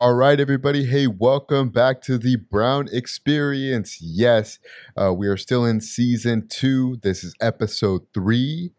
All right, everybody. Hey, welcome back to the Brown Experience. Yes, uh, we are still in season two. This is episode three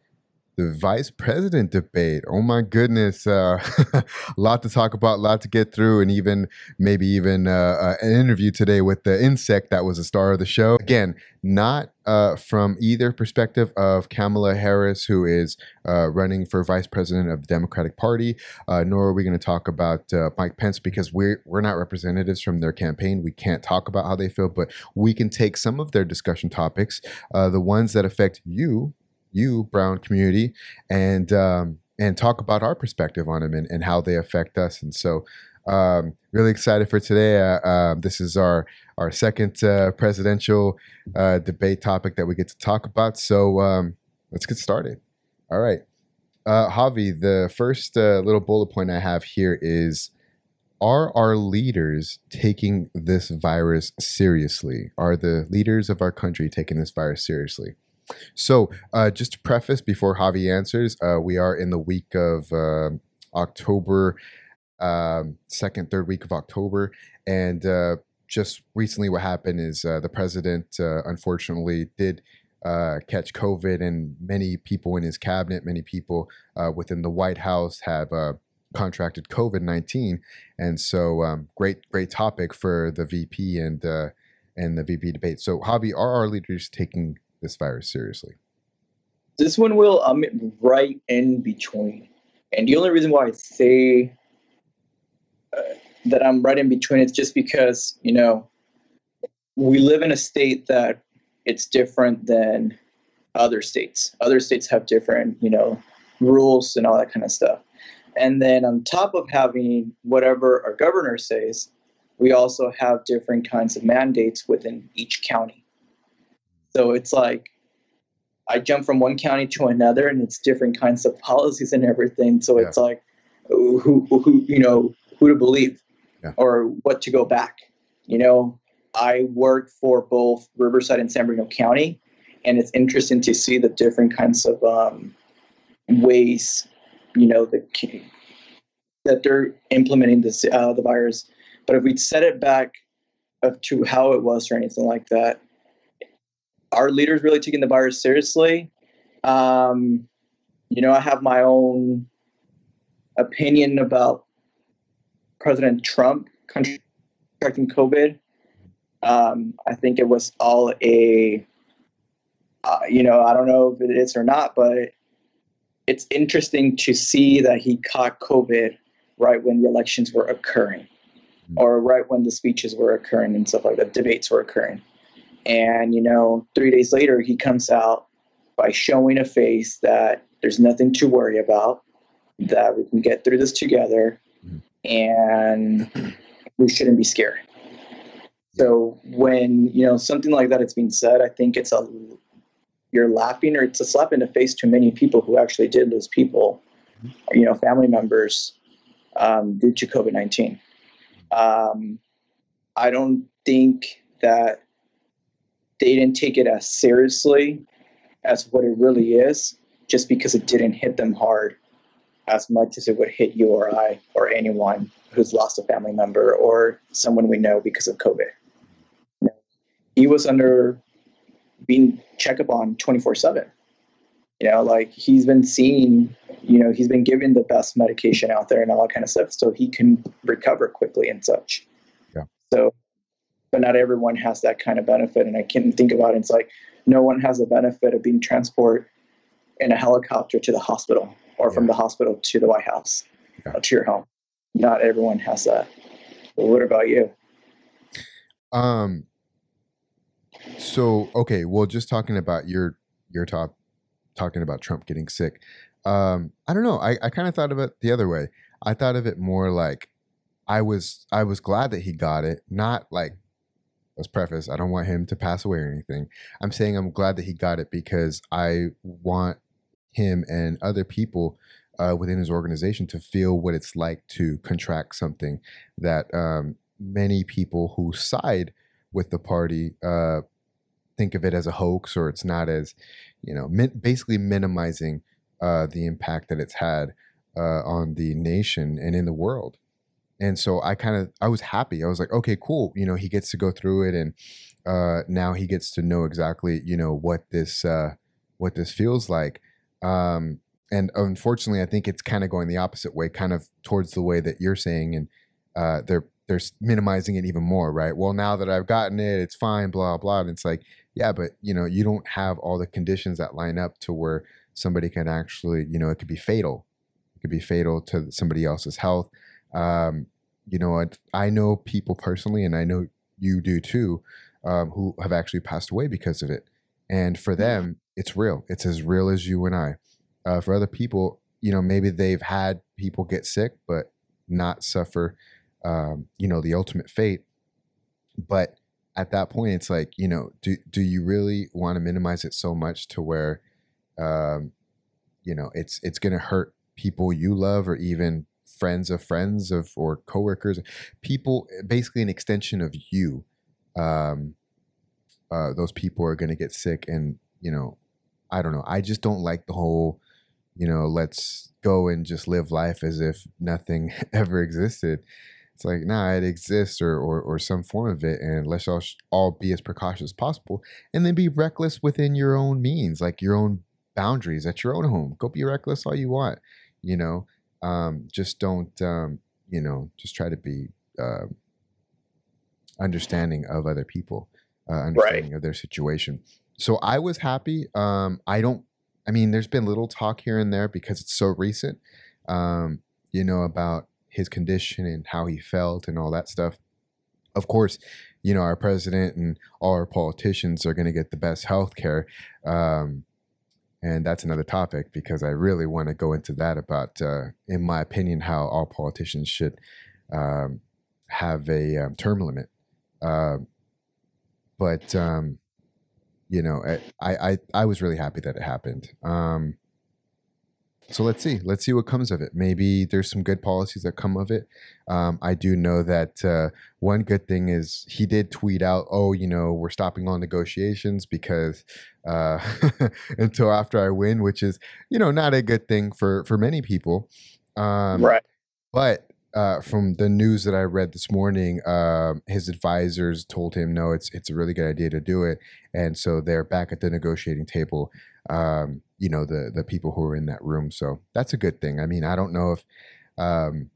the vice president debate. Oh my goodness, uh, a lot to talk about, a lot to get through, and even maybe even uh, uh, an interview today with the insect that was a star of the show. Again, not uh, from either perspective of Kamala Harris, who is uh, running for vice president of the Democratic Party, uh, nor are we going to talk about Mike Pence because we're we're not representatives from their campaign. We can't talk about how they feel, but we can take some of their discussion topics, the ones that affect you you, Brown community, and um, and talk about our perspective on them and, and how they affect us. And so, um, really excited for today. Uh, uh, this is our our second uh, presidential uh, debate topic that we get to talk about. So um, let's get started. All right, uh, Javi. The first uh, little bullet point I have here is. Are our leaders taking this virus seriously? Are the leaders of our country taking this virus seriously? So, uh, just to preface before Javi answers, uh, we are in the week of uh, October, um, second, third week of October. And uh, just recently, what happened is uh, the president uh, unfortunately did. catch COVID, and many people in his cabinet, many people within the White House have contracted COVID nineteen, and so um, great, great topic for the VP and and the VP debate. So, Javi, are our leaders taking this virus seriously? This one will I'm right in between, and the only reason why I say uh, that I'm right in between is just because you know we live in a state that it's different than other states. Other states have different you know rules and all that kind of stuff. And then on top of having whatever our governor says, we also have different kinds of mandates within each county. So it's like I jump from one county to another, and it's different kinds of policies and everything. So yeah. it's like who, who, you know, who to believe yeah. or what to go back. You know, I work for both Riverside and San Bernardino County, and it's interesting to see the different kinds of um, ways, you know, that that they're implementing this uh, the virus. But if we set it back up to how it was or anything like that, are leaders really taking the virus seriously? Um, you know, I have my own opinion about President Trump contracting COVID. Um, I think it was all a, uh, you know, I don't know if it is or not, but it's interesting to see that he caught COVID right when the elections were occurring hmm. or right when the speeches were occurring and stuff like that, debates were occurring. And, you know, three days later, he comes out by showing a face that there's nothing to worry about, that we can get through this together, and we shouldn't be scared. So when, you know, something like that is being said, I think it's a, you're laughing or it's a slap in the face to many people who actually did lose people, you know, family members um, due to COVID 19. Um, I don't think that they didn't take it as seriously as what it really is just because it didn't hit them hard as much as it would hit you or I or anyone who's lost a family member or someone we know because of COVID. He was under being checked up on 24 7. You know, like he's been seen, you know, he's been given the best medication out there and all that kind of stuff so he can recover quickly and such. Yeah. So but not everyone has that kind of benefit. And I can think about it. It's like no one has the benefit of being transported in a helicopter to the hospital or yeah. from the hospital to the White House yeah. uh, to your home. Not everyone has that. But what about you? Um. So okay, well, just talking about your your top, talking about Trump getting sick. Um, I don't know. I, I kind of thought of it the other way. I thought of it more like I was I was glad that he got it, not like let's preface i don't want him to pass away or anything. I'm saying i'm glad that he got it because i want him and other people uh, within his organization to feel what it's like to contract something that um, many people who side with the party uh, think of it as a hoax or it's not as you know min- basically minimizing uh, the impact that it's had uh, on the nation and in the world and so I kind of I was happy. I was like, okay, cool. You know, he gets to go through it, and uh, now he gets to know exactly you know what this uh, what this feels like. Um, and unfortunately, I think it's kind of going the opposite way, kind of towards the way that you're saying, and uh, they're they're minimizing it even more, right? Well, now that I've gotten it, it's fine, blah blah. And it's like, yeah, but you know, you don't have all the conditions that line up to where somebody can actually, you know, it could be fatal. It could be fatal to somebody else's health. Um, you know, I know people personally, and I know you do too, um, who have actually passed away because of it. And for them, it's real. It's as real as you and I. Uh, for other people, you know, maybe they've had people get sick, but not suffer, um, you know, the ultimate fate. But at that point, it's like, you know, do do you really want to minimize it so much to where, um, you know, it's it's going to hurt people you love or even friends of friends of or coworkers, people, basically an extension of you. Um, uh, those people are going to get sick, and you know, I don't know. I just don't like the whole, you know, let's go and just live life as if nothing ever existed. It's like, nah, it exists or, or, or some form of it. And let's all, all be as precautious as possible and then be reckless within your own means, like your own boundaries at your own home. Go be reckless all you want, you know, um, just don't, um, you know, just try to be uh, understanding of other people, uh, understanding right. of their situation. So I was happy. Um, I don't, I mean, there's been little talk here and there because it's so recent, um, you know, about his condition and how he felt and all that stuff. Of course, you know, our president and all our politicians are going to get the best health care. Um, and that's another topic because I really want to go into that about, uh, in my opinion, how all politicians should um, have a um, term limit. Uh, but um, you know, I, I I was really happy that it happened. Um, so let's see. Let's see what comes of it. Maybe there's some good policies that come of it. Um, I do know that uh, one good thing is he did tweet out, "Oh, you know, we're stopping all negotiations because uh, until after I win," which is you know not a good thing for for many people. Um, right. But uh, from the news that I read this morning, uh, his advisors told him, "No, it's it's a really good idea to do it," and so they're back at the negotiating table um, you know the the people who are in that room. So that's a good thing. I mean, I don't know if um,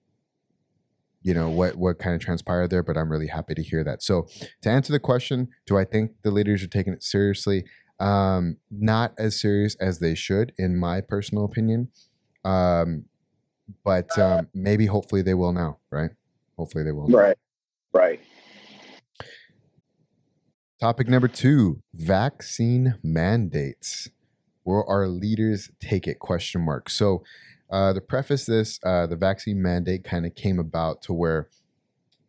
you know what what kind of transpired there, but I'm really happy to hear that. So to answer the question, do I think the leaders are taking it seriously? Um, not as serious as they should, in my personal opinion. Um, but um, maybe hopefully they will now, right? Hopefully they will. Now. Right. Right. Topic number two: vaccine mandates. Will our leaders take it? Question mark. So, uh, to preface this, uh, the vaccine mandate kind of came about to where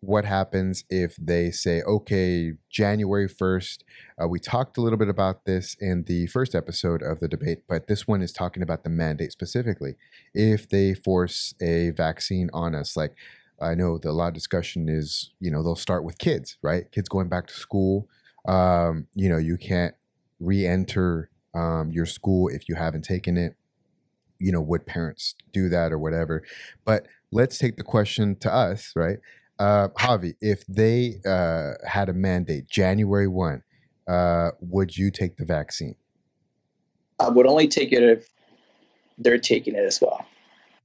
what happens if they say, okay, January 1st, uh, we talked a little bit about this in the first episode of the debate, but this one is talking about the mandate specifically. If they force a vaccine on us, like I know the, a lot of discussion is, you know, they'll start with kids, right? Kids going back to school. Um, you know, you can't re enter um, your school if you haven't taken it. You know, would parents do that or whatever? But let's take the question to us, right? Uh, Javi, if they uh, had a mandate January 1, uh, would you take the vaccine? I would only take it if they're taking it as well.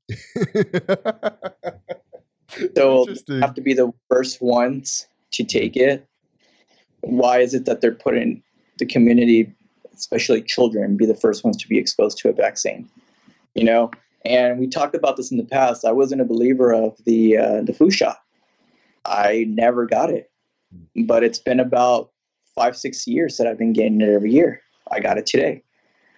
so have to be the first ones to take it. Why is it that they're putting the community especially children, be the first ones to be exposed to a vaccine. You know, and we talked about this in the past. I wasn't a believer of the uh, the flu shot. I never got it, but it's been about five six years that I've been getting it every year. I got it today.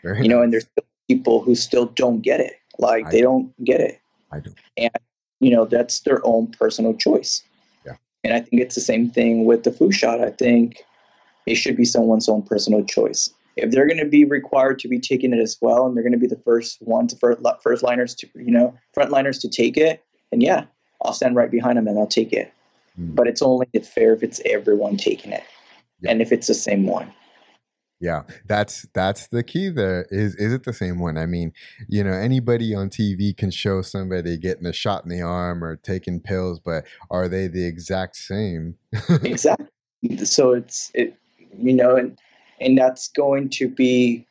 Very you know, and there's people who still don't get it. Like I they do. don't get it. I do. And you know, that's their own personal choice. Yeah. And I think it's the same thing with the flu shot. I think it should be someone's own personal choice if they're going to be required to be taking it as well, and they're going to be the first ones, first, first liners to, you know, frontliners to take it, and yeah, I'll stand right behind them and I'll take it. Mm. But it's only fair if it's everyone taking it, yeah. and if it's the same one. Yeah, that's that's the key. There is is it the same one? I mean, you know, anybody on TV can show somebody getting a shot in the arm or taking pills, but are they the exact same? exactly. So it's it, you know, and and that's going to be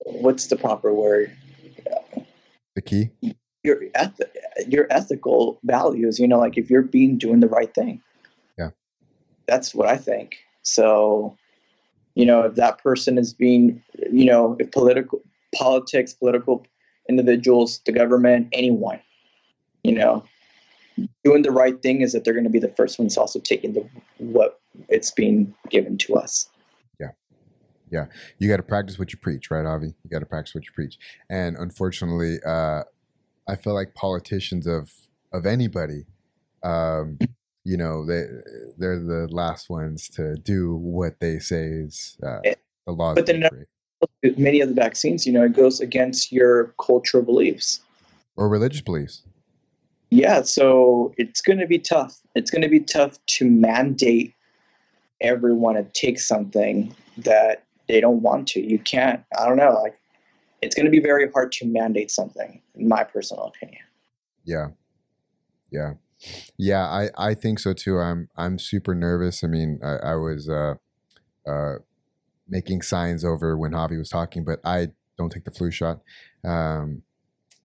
what's the proper word? The key. Your eth- your ethical values. You know, like if you're being doing the right thing. Yeah. That's what I think. So you know if that person is being you know if political politics political individuals the government anyone you know doing the right thing is that they're going to be the first ones also taking the what it's being given to us yeah you got to practice what you preach right Javi you got to practice what you preach and unfortunately uh i feel like politicians of of anybody um you know they they're the last ones to do what they say is uh, the law. But then many of the vaccines, you know, it goes against your cultural beliefs or religious beliefs. Yeah, so it's going to be tough. It's going to be tough to mandate everyone to take something that they don't want to. You can't. I don't know. Like, it's going to be very hard to mandate something, in my personal opinion. Yeah, yeah. Yeah, I, I think so too. I'm I'm super nervous. I mean, I, I was uh, uh, making signs over when Javi was talking, but I don't take the flu shot. Um,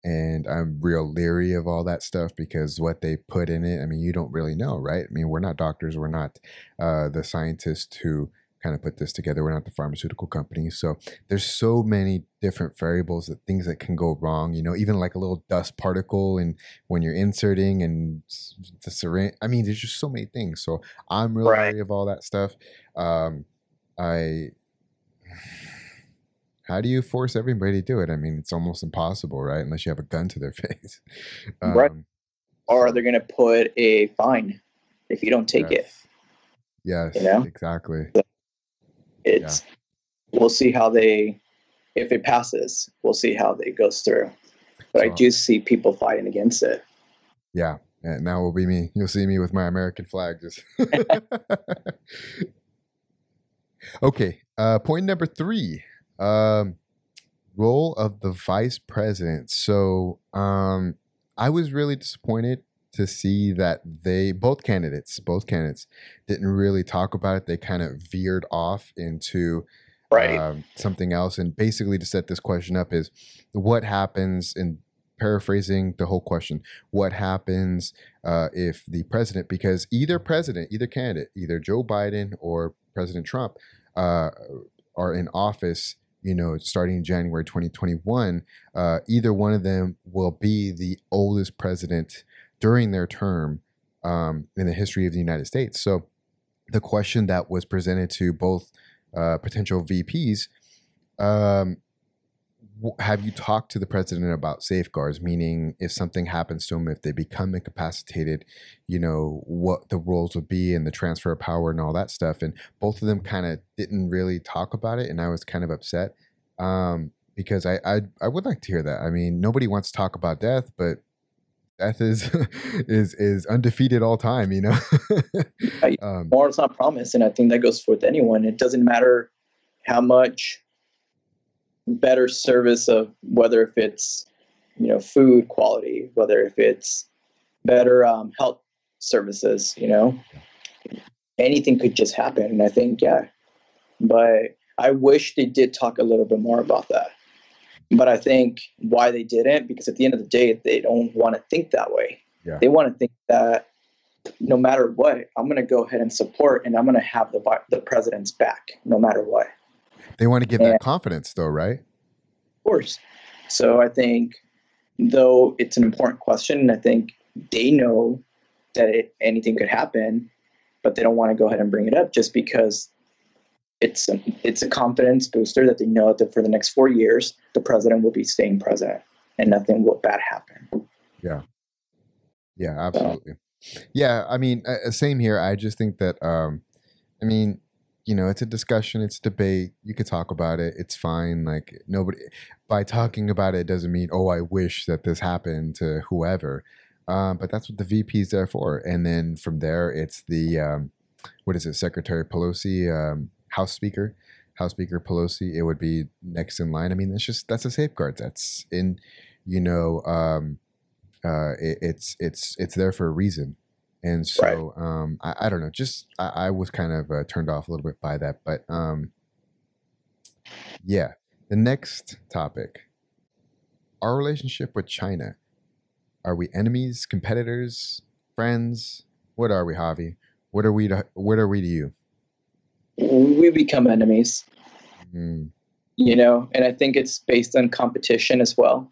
and I'm real leery of all that stuff because what they put in it, I mean, you don't really know, right? I mean, we're not doctors, we're not uh, the scientists who kind of put this together. We're not the pharmaceutical company. So there's so many different variables that things that can go wrong, you know, even like a little dust particle and when you're inserting and the syringe. I mean, there's just so many things. So I'm really right. of all that stuff. Um, I how do you force everybody to do it? I mean, it's almost impossible, right? Unless you have a gun to their face. Um, right. Or they're going to put a fine if you don't take yes. it. Yes, you know? exactly. So it's yeah. we'll see how they if it passes, we'll see how it goes through. But so, I do see people fighting against it. Yeah. And now will be me. You'll see me with my American flag just Okay. Uh point number three. Um role of the vice president. So um I was really disappointed to see that they both candidates both candidates didn't really talk about it they kind of veered off into right. um, something else and basically to set this question up is what happens in paraphrasing the whole question what happens uh, if the president because either president either candidate either joe biden or president trump uh, are in office you know, starting January 2021, uh, either one of them will be the oldest president during their term um, in the history of the United States. So the question that was presented to both uh, potential VPs um, have you talked to the president about safeguards? Meaning if something happens to them if they become incapacitated you know what the roles would be and the transfer of power and all that stuff. And both of them kind of didn't really talk about it and i was kind of upset um, because I, I i would like to hear that. I mean nobody wants to talk about death but death is is is undefeated all time you know? Um, tomorrow's not promised and i think that goes for with anyone. It doesn't matter how much better service of whether if it's you know food quality whether if it's better um, health services you know? Anything could just happen and i think yeah. But i wish they did talk a little bit more about that but I think why they didn't, because at the end of the day, they don't want to think that way. Yeah. They want to think that no matter what, I'm going to go ahead and support, and I'm going to have the the president's back, no matter what. They want to give and, that confidence, though, right? Of course. So I think, though it's an important question, I think they know that it, anything could happen, but they don't want to go ahead and bring it up just because it's a, it's a confidence booster that they know that for the next four years the president will be staying president and nothing will bad happen. Yeah, yeah, absolutely. So. Yeah, I mean, uh, same here. I just think that, um, I mean, you know, it's a discussion, it's a debate. You could talk about it. It's fine. Like nobody, by talking about it, doesn't mean oh, I wish that this happened to whoever. Um, but that's what the VP is there for. And then from there, it's the um, what is it, Secretary Pelosi, um, House Speaker, House Speaker Pelosi, it would be next in line. I mean, that's just that's a safeguard. That's in, you know, um, uh, it, it's it's it's there for a reason. And so right. um, I, I, don't know. Just I, I was kind of uh, turned off a little bit by that, but um, yeah. The next topic: our relationship with China. Are we enemies, competitors, friends? What are we, Javi? What are we to What are we to you? We become enemies. Mm. You know, and I think it's based on competition as well,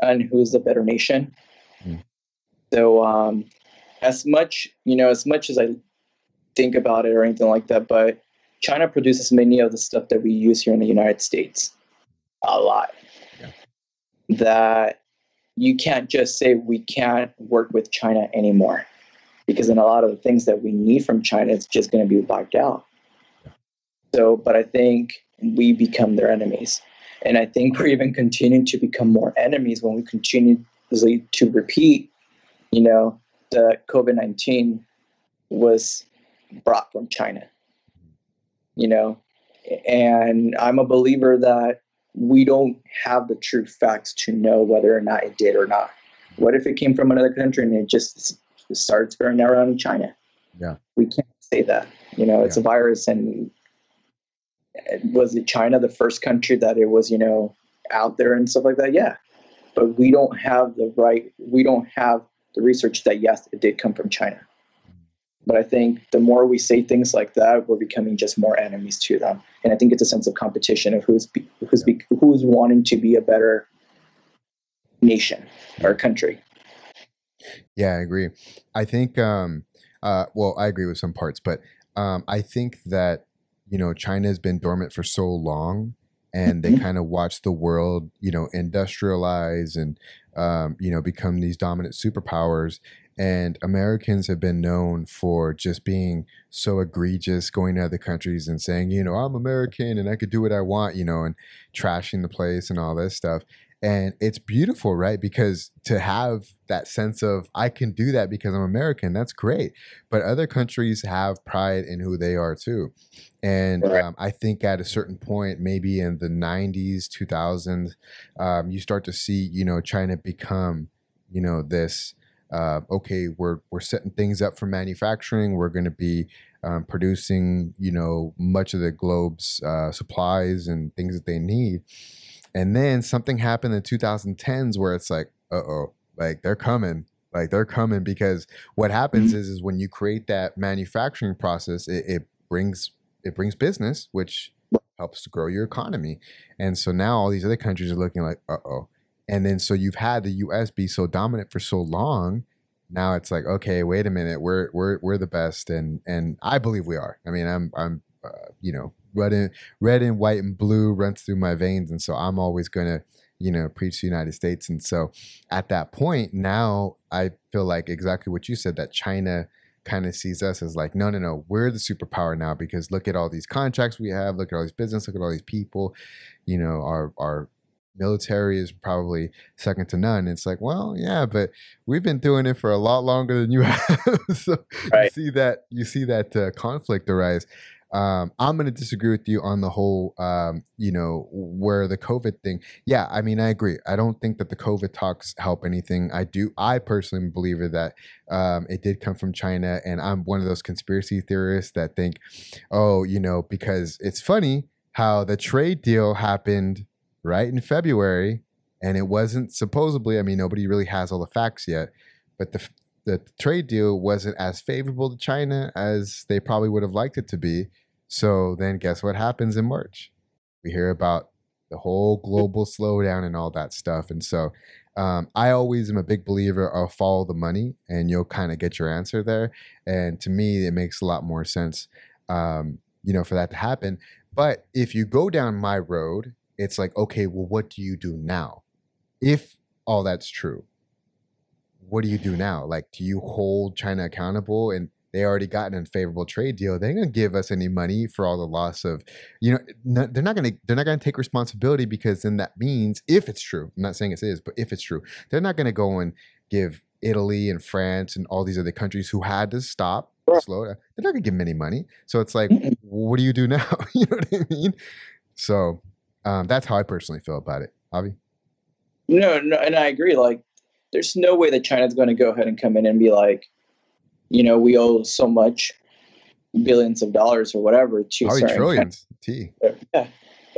and who's the better nation. Mm. So, um, as much you know, as much as I think about it or anything like that, but China produces many of the stuff that we use here in the United States, a lot. Yeah. That you can't just say we can't work with China anymore because then a lot of the things that we need from China is just going to be wiped out. So, but I think we become their enemies. And I think we're even continuing to become more enemies when we continue to repeat, you know, the COVID 19 was brought from China, you know, and I'm a believer that we don't have the true facts to know whether or not it did or not. What if it came from another country and it just started spreading around in China? Yeah, we can't say that. You know, it's yeah. a virus, and was it China the first country that it was, you know, out there and stuff like that? Yeah, but we don't have the right. We don't have the research that yes, it did come from China. But I think the more we say things like that, we're becoming just more enemies to them. And I think it's a sense of competition of who's be, who's be, who's wanting to be a better nation or country. Yeah, I agree. I think, um, uh, well, I agree with some parts, but um, I think that you know China has been dormant for so long, and they mm-hmm. kind of watch the world, you know, industrialize and um, you know become these dominant superpowers, and Americans have been known for just being so egregious, going to other countries and saying, you know, I'm American and I could do what I want, you know, and trashing the place and all this stuff. And it's beautiful, right? Because to have that sense of, I can do that because I'm American, that's great. But other countries have pride in who they are too. And um, I think at a certain point, maybe in the 90s, 2000s, um, you start to see, you know, China become, you know, this uh, okay, we're we're setting things up for manufacturing. We're going to be um, producing, you know, much of the globe's uh, supplies and things that they need. And then something happened in 2010s where it's like, uh oh, like they're coming, like they're coming because what happens mm-hmm. is is when you create that manufacturing process, it, it brings it brings business, which helps to grow your economy. And so now all these other countries are looking like, uh oh, and then so you've had the US be so dominant for so long. Now it's like, okay, wait a minute, we're we're we're the best, and and I believe we are. I mean, I'm I'm uh, you know red and red and white and blue runs through my veins, and so I'm always gonna you know preach the United States. And so at that point, now I feel like exactly what you said that China kind of sees us as like, no, no, no, we're the superpower now because look at all these contracts we have, look at all these business, look at all these people, you know, our our military is probably second to none. It's like, well, yeah, but we've been doing it for a lot longer than you have. so right. you see that you see that uh, conflict arise. Um, I'm going to disagree with you on the whole, um, you know, where the COVID thing. Yeah, I mean, I agree. I don't think that the COVID talks help anything. I do. I personally believe that um, it did come from China, and I'm one of those conspiracy theorists that think, oh, you know, because it's funny how the trade deal happened right in February, and it wasn't supposedly. I mean, nobody really has all the facts yet, but the the trade deal wasn't as favorable to China as they probably would have liked it to be. So then, guess what happens in March? We hear about the whole global slowdown and all that stuff. And so, um, I always am a big believer of follow the money, and you'll kind of get your answer there. And to me, it makes a lot more sense, um, you know, for that to happen. But if you go down my road it's like, okay, well, what do you do now? If all that's true, what do you do now? Like, do you hold China accountable and they already got an unfavorable trade deal? They're gonna give us any money for all the loss of, you know, they're not gonna they're not gonna take responsibility because then that means if it's true, I'm not saying it is, but if it's true, they're not gonna go and give Italy and France and all these other countries who had to stop slow down. They're not gonna give him any money. So it's like, what do you do now? you know what I mean? So um, that's how I personally feel about it. Javi? No, no, and I agree. Like, there's no way that China's going to go ahead and come in and be like, you know, we owe so much billions of dollars or whatever to Probably trillions. T. yeah,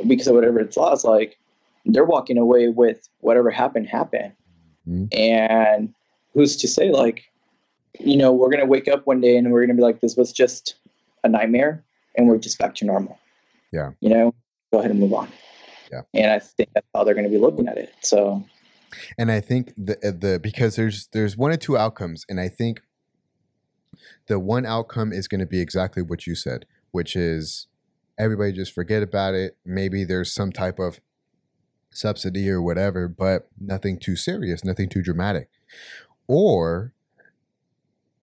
because of whatever it's lost. Like, they're walking away with whatever happened happened, Mhm. and who's to say like, you know, we're going to wake up one day and we're going to be like, this was just a nightmare, and we're just back to normal. Yeah. You know, go ahead and move on. Yeah. And I think that's how they're going to be looking at it. So. and I think the the because there's there's one or two outcomes, and I think the one outcome is going to be exactly what you said, which is everybody just forget about it. Maybe there's some type of subsidy or whatever, but nothing too serious, nothing too dramatic. Or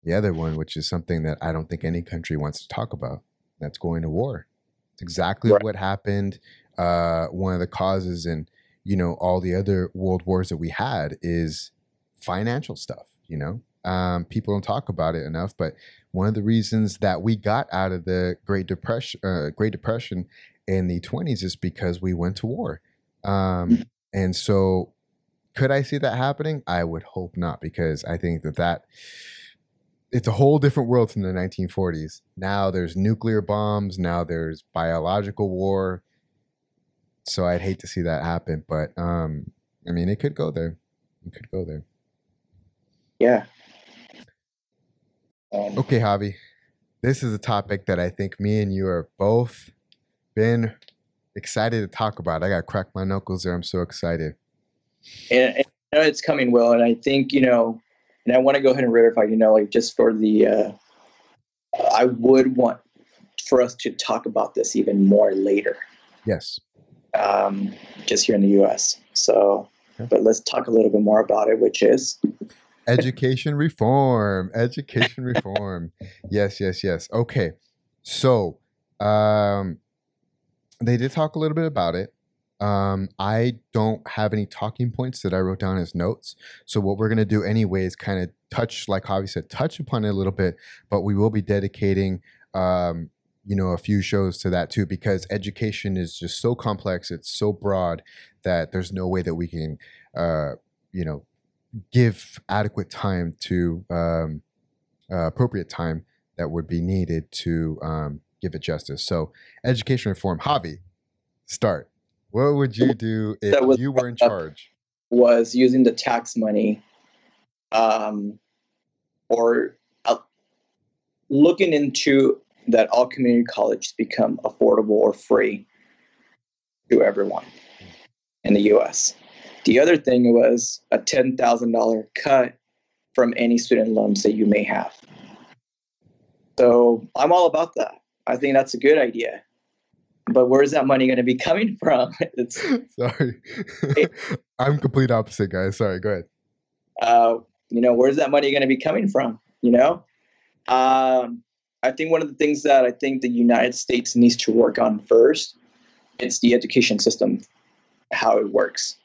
the other one, which is something that I don't think any country wants to talk about, that's going to war. It's exactly Right. what happened. Uh, one of the causes in you know all the other world wars that we had is financial stuff. You know, um, people don't talk about it enough, but one of the reasons that we got out of the Great Depression, uh, Great Depression in the twenties is because we went to war. Um, and so, could I see that happening? I would hope not, because I think that that it's a whole different world from the 1940s. Now there's nuclear bombs. Now there's biological war. So I'd hate to see that happen, but um, I mean, it could go there. It could go there. Yeah. Um, Okay, Javi. This is a topic that I think me and you are both been excited to talk about. I got to crack my knuckles there. I'm so excited. and, and I know it's coming well, and I think you know, and I want to go ahead and ratify, you know, like just for the, uh, I would want for us to talk about this even more later, Yes. um, just here in the U.S. So, Okay. but let's talk a little bit more about it, which is Education reform. Education reform. Yes, yes, yes. Okay. So, um, they did talk a little bit about it. Um, I don't have any talking points that I wrote down as notes. So what we're gonna do anyway is kind of touch, like Javi said, touch upon it a little bit, but we will be dedicating um, you know, a few shows to that too, because education is just so complex, it's so broad that there's no way that we can uh, you know, give adequate time to um, uh, appropriate time that would be needed to um, give it justice. So, education reform, Javi, start. What would you do if was you were in charge? was using the tax money, um, or uh, looking into that all community colleges become affordable or free to everyone in the U.S. The other thing was a ten thousand dollar cut from any student loans that you may have. So I'm all about that. I think that's a good idea. But where's that money going to be coming from? Sorry, I'm complete opposite, guys. Sorry, go ahead. uh, you know, where's that money going to be coming from? You know, um, I think one of the things that I think the United States needs to work on first is the education system, how it works.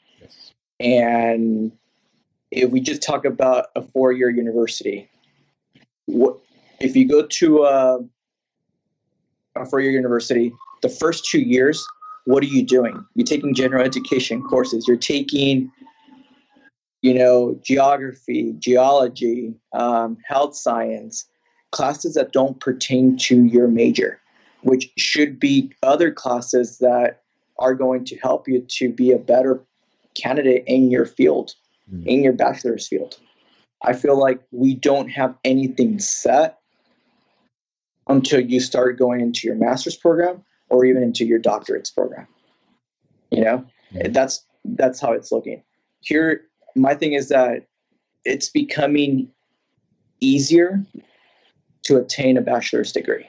And if we just talk about a four-year university, what if you go to a, a four-year university? The first two years, what are you doing? You're taking general education courses. You're taking, you know, geography, geology, um, health science, classes that don't pertain to your major, which should be other classes that are going to help you to be a better candidate in your field, Mm. in your bachelor's field. I feel like we don't have anything set until you start going into your master's program or even into your doctorate's program. You know, Mhm. that's that's how it's looking. Here, my thing is that it's becoming easier to obtain a bachelor's degree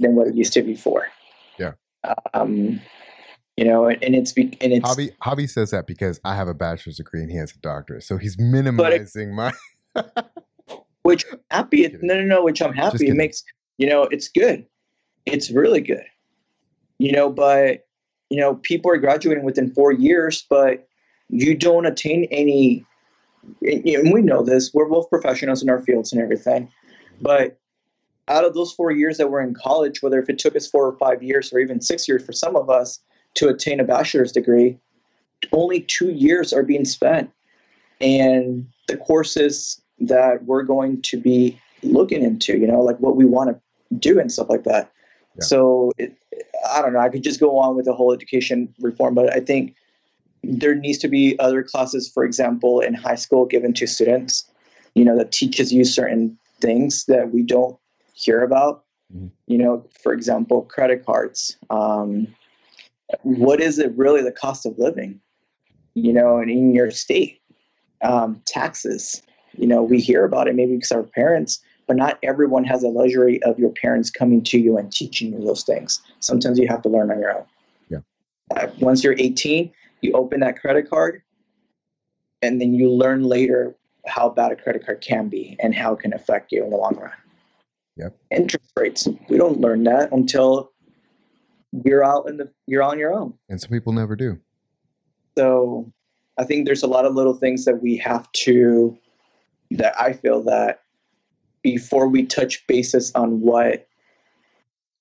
than what it used to be before. Yeah. Um, you know, and, and it's be, and it's Javi, Javi says that because I have a bachelor's degree and he has a doctorate, so he's minimizing my. which happy no no no which i'm happy. It makes you know it's good. It's really good. You know but you know people are graduating within four years but you don't attain any and and we know this we're both professionals in our fields and everything but out of those four years that we're in college, whether if it took us four or five years or even six years for some of us to attain a bachelor's degree, only two years are being spent. And the courses that we're going to be looking into, you know, like what we want to do and stuff like that. Yeah. So it, I don't know. I could just go on with the whole education reform, but I think there needs to be other classes, for example, in high school given to students, you know, that teaches you certain things that we don't hear about. Mm-hmm. You know, for example, credit cards. Um, what is it really the cost of living? You know, and in your state, um, taxes. You know, we hear about it maybe because our parents, but not everyone has the luxury of your parents coming to you and teaching you those things. Sometimes you have to learn on your own. Yeah. Uh, once you're 18, you open that credit card, and then you learn later how bad a credit card can be and how it can affect you in the long run. Yep. Interest rates. We don't learn that until you're out in the you're on your own. And some people never do. So I think there's a lot of little things that we have to that I feel that before we touch basis on what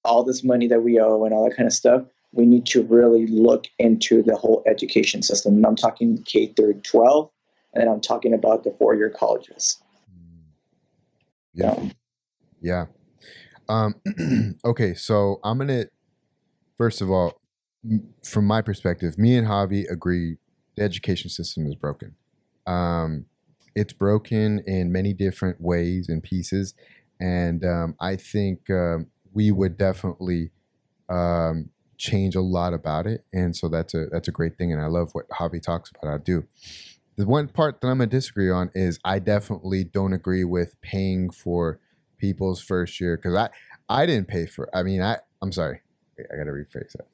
all this money that we owe and all that kind of stuff, we need to really look into the whole education system. And I'm talking K through 12, and then I'm talking about the four year colleges. Yeah. So, yeah. Um, okay, so I'm gonna first of all, from my perspective, me and Javi agree the education system is broken. Um, it's broken in many different ways and pieces, and um, I think um, we would definitely um, change a lot about it. And so that's a that's a great thing, and I love what Javi talks about. I do. The one part that I'm gonna disagree on is I definitely don't agree with paying for people's first year because I I didn't pay for. I mean I I'm sorry. I gotta rephrase that.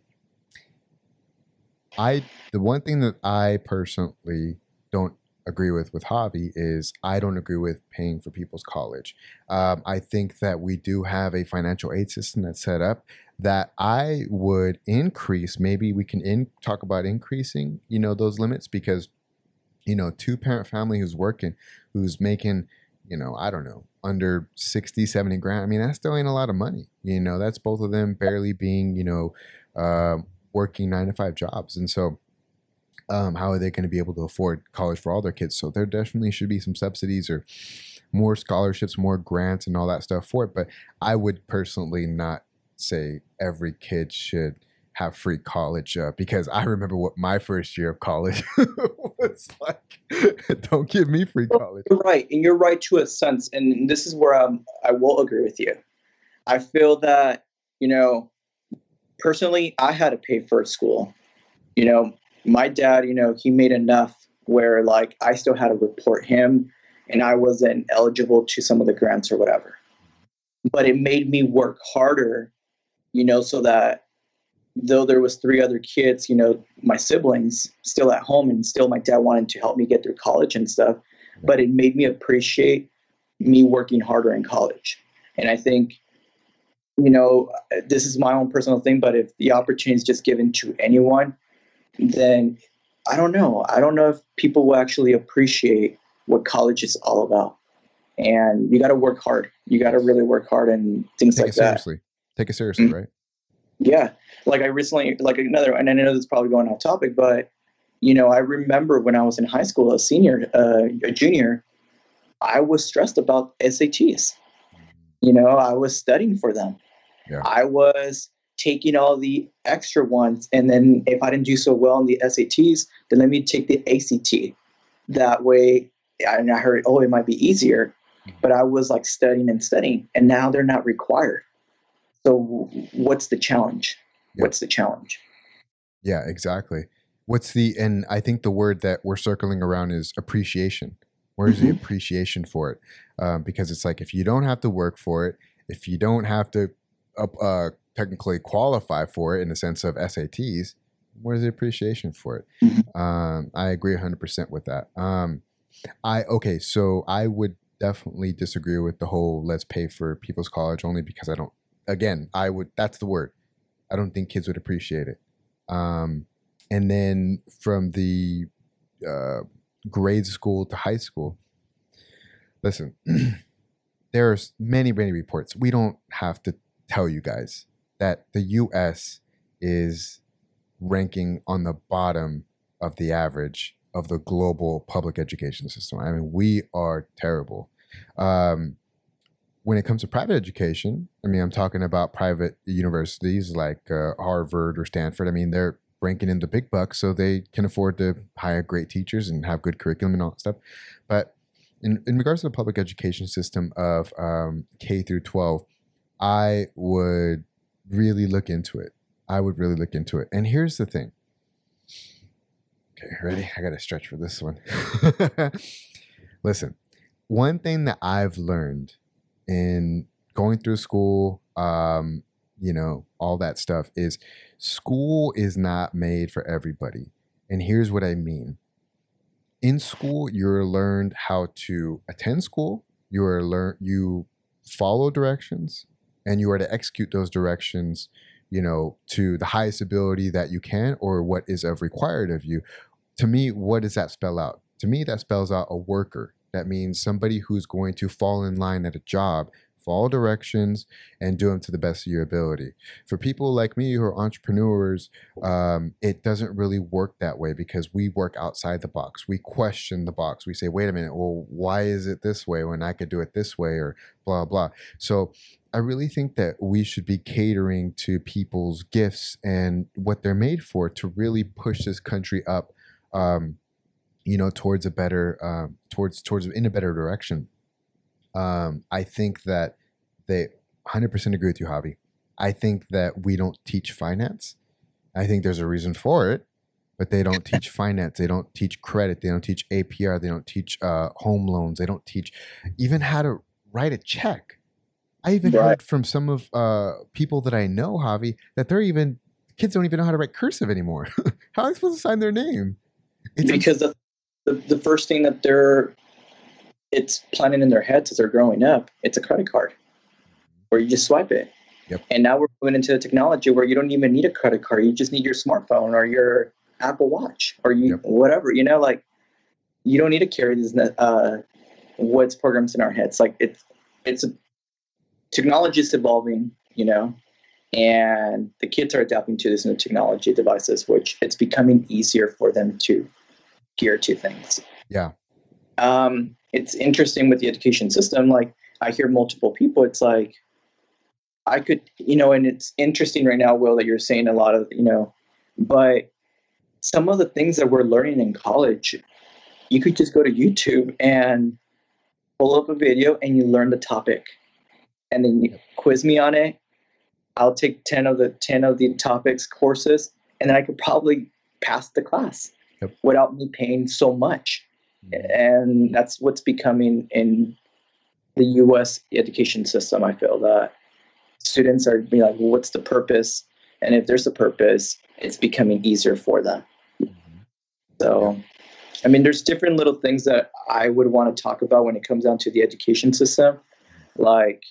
I the one thing that I personally don't agree with with Javi is I don't agree with paying for people's college. Um, I think that we do have a financial aid system that's set up that I would increase. Maybe we can in, talk about increasing, you know, those limits because, you know, two parent family who's working, who's making, you know, I don't know, under 60, 70 grand. I mean, that still ain't a lot of money. You know, that's both of them barely being, you know, uh, working nine to five jobs. And so, um, how are they going to be able to afford college for all their kids? So there definitely should be some subsidies or more scholarships, more grants, and all that stuff for it. But I would personally not say every kid should have free college uh, because I remember what my first year of college was like. Don't give me free college. You're right, and you're right to a sense, and this is where I'm, I will agree with you. I feel that you know, personally, I had to pay for school. You know, my dad, you know, he made enough where like I still had to report him, and I wasn't eligible to some of the grants or whatever. But it made me work harder you know, so that though there was three other kids, you know, my siblings still at home and still my dad wanted to help me get through college and stuff, but it made me appreciate me working harder in college. And I think, you know, this is my own personal thing, but if the opportunity is just given to anyone, then I don't know. I don't know if people will actually appreciate what college is all about. And you got to work hard. You got to really work hard and things Take like that. Seriously. Take it seriously, mm-hmm. right? Yeah. Like I recently, like another, and I know this is probably going off topic, but you know, I remember when I was in high school, a senior, uh, a junior, I was stressed about SATs. You know, I was studying for them. Yeah. I was taking all the extra ones, and then if I didn't do so well in the SATs, then let me take the ACT. That way, and I heard, oh, it might be easier, mm-hmm. but I was like studying and studying, and now they're not required. So what's the challenge? Yeah. What's the challenge? Yeah, exactly. What's the and I think the word that we're circling around is appreciation. Where's mm-hmm. the appreciation for it? Um, because it's like if you don't have to work for it, if you don't have to uh, uh, technically qualify for it in the sense of SATs, where's the appreciation for it? Mm-hmm. Um, I agree 100% with that. Um, I okay, so I would definitely disagree with the whole let's pay for people's college only because I don't again, I would. That's the word. I don't think kids would appreciate it. Um, and then from the uh, grade school to high school, listen. there's many, many reports. We don't have to tell you guys that the US is ranking on the bottom of the average of the global public education system. I mean, we are terrible. Um, when it comes to private education, I mean, I'm talking about private universities like uh, Harvard or Stanford. I mean, they're ranking in the big bucks, so they can afford to hire great teachers and have good curriculum and all that stuff. But in, in regards to the public education system of um, K through 12, I would really look into it. I would really look into it. And here's the thing. Okay, ready? I got to stretch for this one. Listen, one thing that I've learned in going through school, um, you know, all that stuff is school is not made for everybody. And here's what I mean. In school, you're learned how to attend school, you are learn you follow directions, and you are to execute those directions, you know, to the highest ability that you can or what is of required of you. To me, what does that spell out? To me, that spells out a worker. That means somebody who's going to fall in line at a job, follow directions, and do them to the best of your ability. For people like me who are entrepreneurs, um, it doesn't really work that way because we work outside the box. We question the box. We say, wait a minute, well, why is it this way when I could do it this way or blah, blah. So I really think that we should be catering to people's gifts and what they're made for to really push this country up. Um, you know, towards a better, um, towards towards in a better direction. Um, I think that they 100% agree with you, Javi. I think that we don't teach finance. I think there's a reason for it, but they don't teach finance. They don't teach credit. They don't teach APR. They don't teach uh, home loans. They don't teach even how to write a check. I even Right. heard from some of uh, people that I know, Javi, that they're even kids don't even know how to write cursive anymore. how are they supposed to sign their name? It's because the, the first thing that they're it's planning in their heads as they're growing up it's a credit card where you just swipe it Yep. and now we're moving into a technology where you don't even need a credit card you just need your smartphone or your apple watch or you Yep. whatever you know like you don't need to carry these uh what's programs in our heads like it's it's a, technology is evolving you know and the kids are adapting to this new technology devices which it's becoming easier for them to gear to things yeah, um, it's interesting with the education system. Like I hear multiple people, it's like I could, you know, and it's interesting right now, Will, that you're saying a lot of, you know, but some of the things that we're learning in college, you could just go to YouTube and pull up a video and you learn the topic, and then you quiz me on it. I'll take ten of the ten of the topics courses, and then I could probably pass the class Yep. without me paying so much mm-hmm. and that's what's becoming in the U.S. education system. I feel that students are being like, well, "What's the purpose?" And if there's a purpose, it's becoming easier for them. Mm-hmm. So, I mean, there's different little things that I would want to talk about when it comes down to the education system, like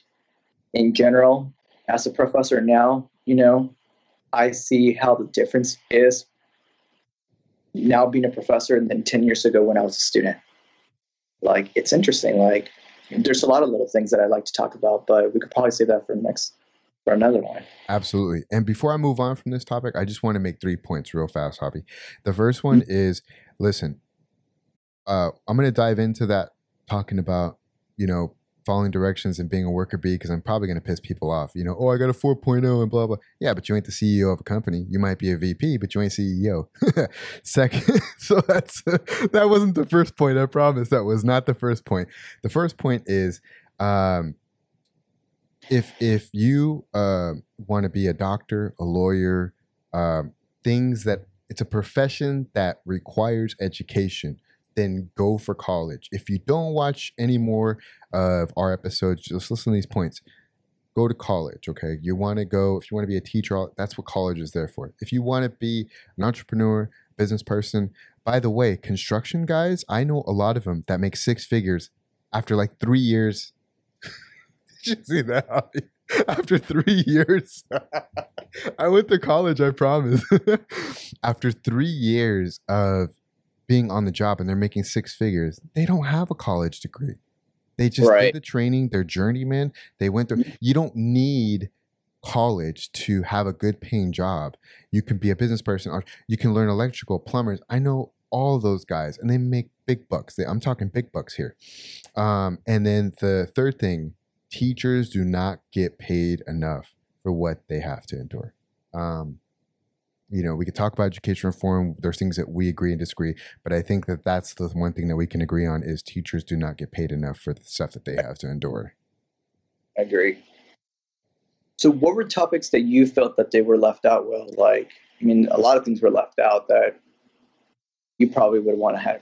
in general. As a professor now, you know, I see how the difference is now being a professor and then 10 years ago when I was a student. Like, it's interesting. Like, there's a lot of little things that I'd like to talk about, but we could probably save that for the next, for another one. Absolutely. And before I move on from this topic, I just want to make three points real fast, Javi. The first one is listen, uh, I'm going to dive into that talking about, you know, following directions and being a worker bee because I'm probably going to piss people off. You know, oh, I got a 4.0 and blah, blah. Yeah, but you ain't the CEO of a company. You might be a VP, but you ain't CEO. Second, so that's that wasn't the first point. I promise that was not the first point. The first point is um, if if you uh, want to be a doctor, a lawyer, um, things that it's a profession that requires education, then go for college. If you don't watch any more of our episodes, just listen to these points. Go to college, okay? You want to go, if you want to be a teacher, that's what college is there for. If you want to be an entrepreneur, business person, by the way, construction guys, I know a lot of them that make six figures after like three years. Did you see that? After three years, I went to college, I promise. After three years of being on the job and they're making six figures, they don't have a college degree. They just Right. did the training. They're journeyman. They went through. Mhm. You don't need college to have a good paying job. You can be a business person. Or you can learn electrical, plumbers. I know all those guys, and they make big bucks. They, I'm talking big bucks here. Um, and then the third thing, teachers do not get paid enough for what they have to endure. Um, you know, we could talk about education reform. There's things that we agree and disagree, but I think that that's the one thing that we can agree on is teachers do not get paid enough for the stuff that they have to endure. I agree. So, what were topics that you felt that they were left out? Well, like, I mean, a lot of things were left out that you probably would want to have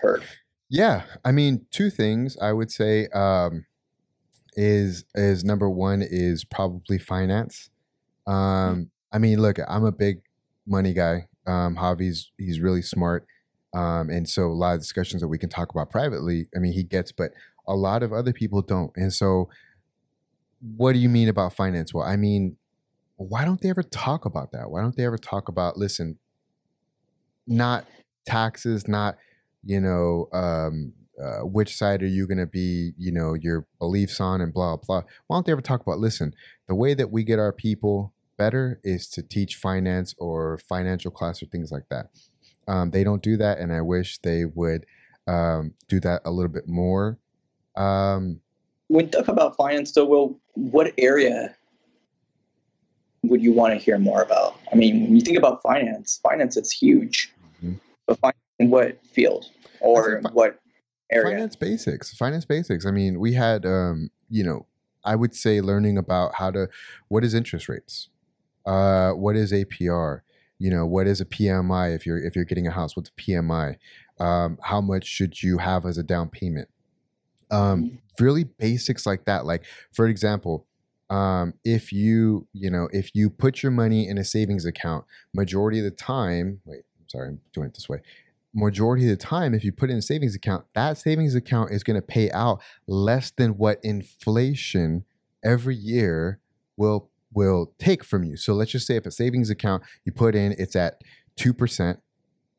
heard. Yeah, I mean, two things I would say um, is is number one is probably finance. Um, I mean, look, I'm a big money guy. Um, Javi's he's really smart, um, and so a lot of discussions that we can talk about privately. I mean, he gets, but a lot of other people don't. And so, what do you mean about finance? Well, I mean, why don't they ever talk about that? Why don't they ever talk about listen, not taxes, not you know, um, uh, which side are you going to be, you know, your beliefs on and blah, blah. Why don't they ever talk about, listen, the way that we get our people better is to teach finance or financial class or things like that. Um, they don't do that. And I wish they would um, do that a little bit more. Um, When you talk about finance, though, well, what area would you want to hear more about? I mean, when you think about finance, finance is huge, Mhm. but finance in what field or fi- what area? Finance basics. Finance basics. I mean, we had, um, you know, I would say learning about how to, what is interest rates, uh, what is APR, you know, what is a PMI if you're if you're getting a house, what's a PMI, um, how much should you have as a down payment, um, really basics like that. Like for example, um, if you you know if you put your money in a savings account, majority of the time, wait, I'm sorry, I'm doing it this way. Majority of the time, if you put it in a savings account, that savings account is going to pay out less than what inflation every year will will take from you. So let's just say if a savings account you put in, it's at two percent.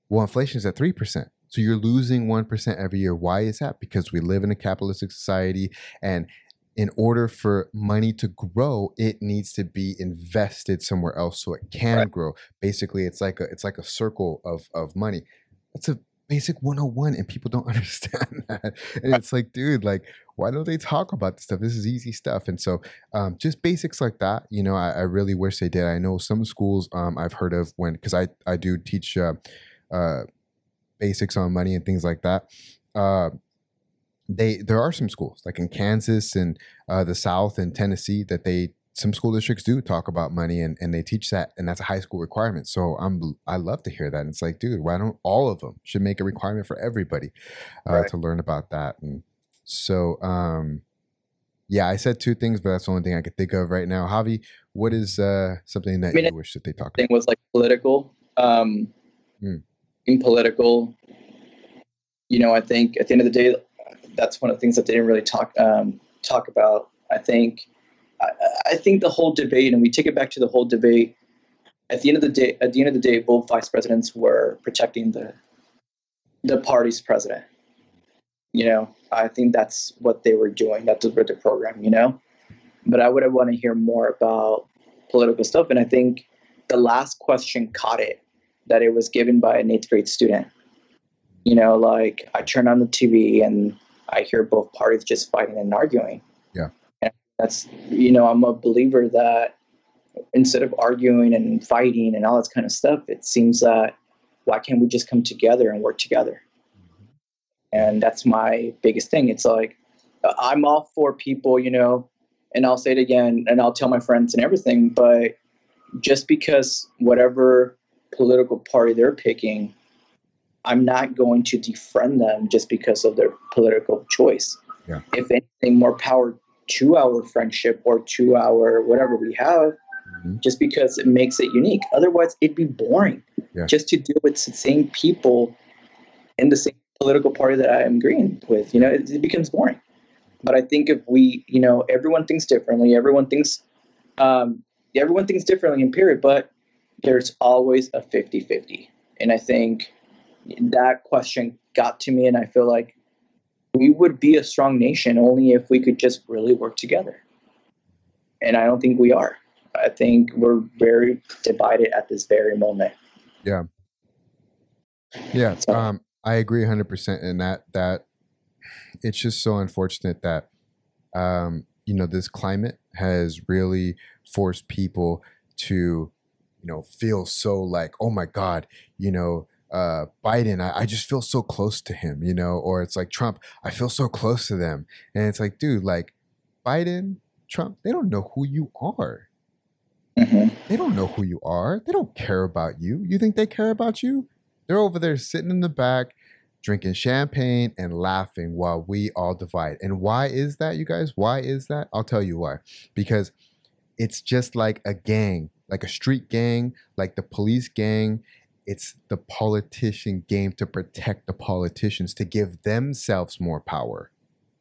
Well, inflation is at three percent. So you're losing one percent every year. Why is that? Because we live in a capitalistic society, and in order for money to grow, it needs to be invested somewhere else so it can Right. grow. Basically, it's like a it's like a circle of of money. That's a basic 101 and people don't understand that. And it's like, dude, like why don't they talk about this stuff? This is easy stuff. And so um, just basics like that, you know, I, I really wish they did. I know some schools um, I've heard of when because I I do teach uh, uh, basics on money and things like that. Uh, they there are some schools like in Kansas and uh, the South and Tennessee that they some school districts do talk about money and, and they teach that and that's a high school requirement. So I'm I love to hear that. And it's like, dude, why don't all of them should make a requirement for everybody uh, Right. to learn about that? And so um, yeah, I said two things, but that's the only thing I could think of right now. Javi, what is uh, something that I mean, you wish that they talked about? thing about? was like political. Um, Mm. In political, you know, I think at the end of the day, that's one of the things that they didn't really talk um, talk about. I think, I, I think the whole debate, and we take it back to the whole debate. At the end of the day, at the end of the day, both vice presidents were protecting the the party's president. You know, I think that's what they were doing. That's what the program. You know, but I would have want to hear more about political stuff, and I think the last question caught it that it was given by an eighth grade student. You know, like I turn on the TV and I hear both parties just fighting and arguing. Yeah. And that's, you know, I'm a believer that instead of arguing and fighting and all this kind of stuff, it seems that why can't we just come together and work together? And that's my biggest thing. It's like, I'm all for people, you know, and I'll say it again and I'll tell my friends and everything, but just because whatever political party they're picking, I'm not going to defriend them just because of their political choice. Yeah. If anything, more power to our friendship or to our whatever we have, Mhm. just because it makes it unique. Otherwise, it'd be boring Yeah. just to deal with the same people in the same political party that I am agreeing with. You know, it, it becomes boring. But I think if we, you know, everyone thinks differently. Everyone thinks, um, everyone thinks differently in period. But there's always a 50-50. and I think that question got to me, and I feel like we would be a strong nation only if we could just really work together. And I don't think we are. I think we're very divided at this very moment. Yeah. Yeah. So- Um, I agree 100% in that, that it's just so unfortunate that, um, you know, this climate has really forced people to, you know, feel so like, oh my God, you know, uh, Biden, I, I just feel so close to him, you know, or it's like Trump, I feel so close to them. And it's like, dude, like Biden, Trump, they don't know who you are. Mhm. They don't know who you are. They don't care about you. You think they care about you? They're over there sitting in the back, drinking champagne and laughing while we all divide. And why is that, you guys? Why is that? I'll tell you why. Because it's just like a gang, like a street gang, like the police gang. It's the politician game to protect the politicians, to give themselves more power.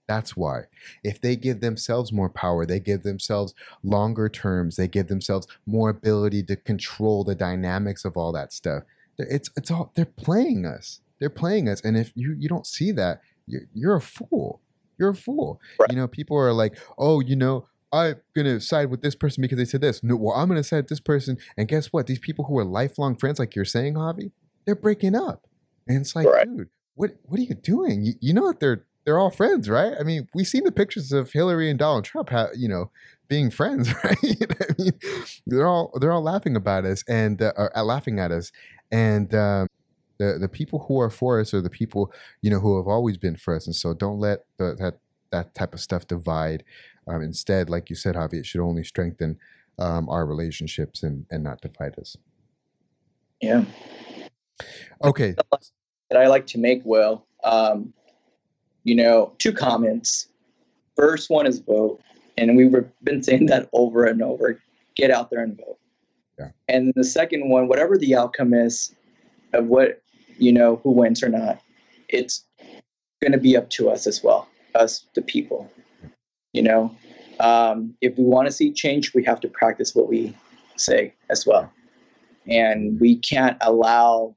That's why. If they give themselves more power, they give themselves longer terms, they give themselves more ability to control the dynamics of all that stuff. It's it's all they're playing us. They're playing us, and if you you don't see that, you're you're a fool. You're a fool. Right. You know, people are like, oh, you know, I'm gonna side with this person because they said this. No, well, I'm gonna side with this person, and guess what? These people who are lifelong friends, like you're saying, Javi, they're breaking up, and it's like, Right. dude, what what are you doing? You, you know that they're they're all friends, right? I mean, we've seen the pictures of Hillary and Donald Trump, ha- you know, being friends, right? I mean, they're all they're all laughing about us and uh, are laughing at us, and um, the the people who are for us are the people you know who have always been for us, and so don't let the, that that type of stuff divide. Um, instead, like you said, Javi, it should only strengthen um, our relationships and and not divide us. Yeah. Okay, that I like to make, Will. Um, you know, two comments. First one is vote, and we've been saying that over and over. Get out there and vote. Yeah. And the second one, whatever the outcome is of what you know who wins or not, it's going to be up to us as well, us the people. You know, um, if we want to see change, we have to practice what we say as well, and we can't allow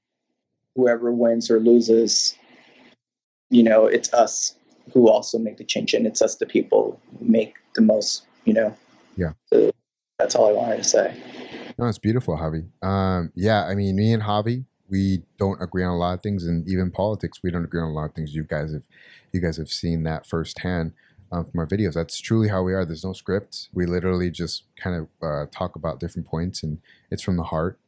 whoever wins or loses, you know, it's us who also make the change, and it's us, the people, who make the most, you know. Yeah. So that's all I wanted to say. No, it's beautiful, Javi. Um, yeah, I mean, me and Javi, we don't agree on a lot of things, and even politics, we don't agree on a lot of things. You guys have, you guys have seen that firsthand um, from our videos. That's truly how we are. There's no script. We literally just kind of uh, talk about different points, and it's from the heart.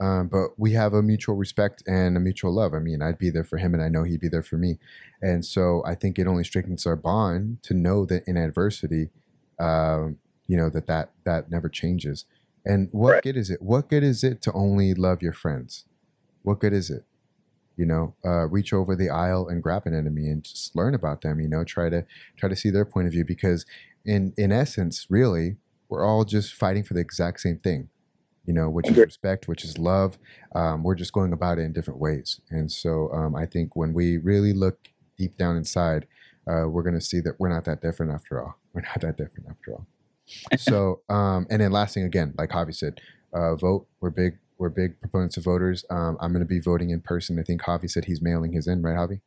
Um, but we have a mutual respect and a mutual love. I mean, I'd be there for him, and I know he'd be there for me. And so I think it only strengthens our bond to know that in adversity, um, you know that that that never changes. And what Right. good is it? What good is it to only love your friends? What good is it? You know, uh, reach over the aisle and grab an enemy and just learn about them. You know, try to try to see their point of view because, in in essence, really, we're all just fighting for the exact same thing. You know, which is respect, which is love. Um, we're just going about it in different ways. And so, um, I think when we really look deep down inside, uh, we're going to see that we're not that different after all. We're not that different after all. So, um, and then last thing again, like Javi said, uh, vote. We're big. We're big proponents of voters. Um, I'm going to be voting in person. I think Javi said he's mailing his in, right, Javi?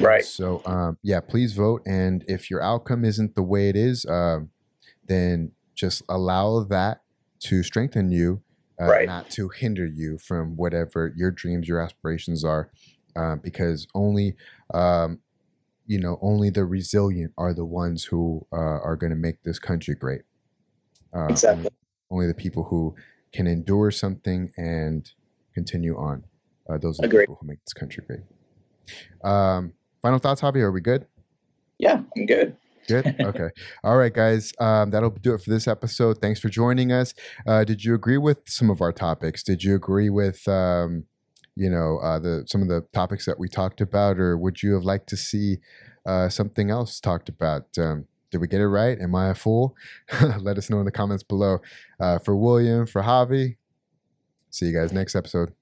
Right. So, um, yeah, please vote. And if your outcome isn't the way it is, um, then just allow that to strengthen you, uh, Right. not to hinder you from whatever your dreams, your aspirations are. Uh, because only, um, you know, only the resilient are the ones who uh, are going to make this country great. Uh, Exactly. Only the people who can endure something and continue on. Uh, those are the people who make this country great. Um, final thoughts, Javi? Are we good? Yeah, I'm good. Good. Okay. All right, guys. Um, that'll do it for this episode. Thanks for joining us. Uh, did you agree with some of our topics? Did you agree with, um, you know, uh, the some of the topics that we talked about, or would you have liked to see uh, something else talked about? Um, did we get it right? Am I a fool? Let us know in the comments below. Uh, for William, for Javi. See you guys next episode.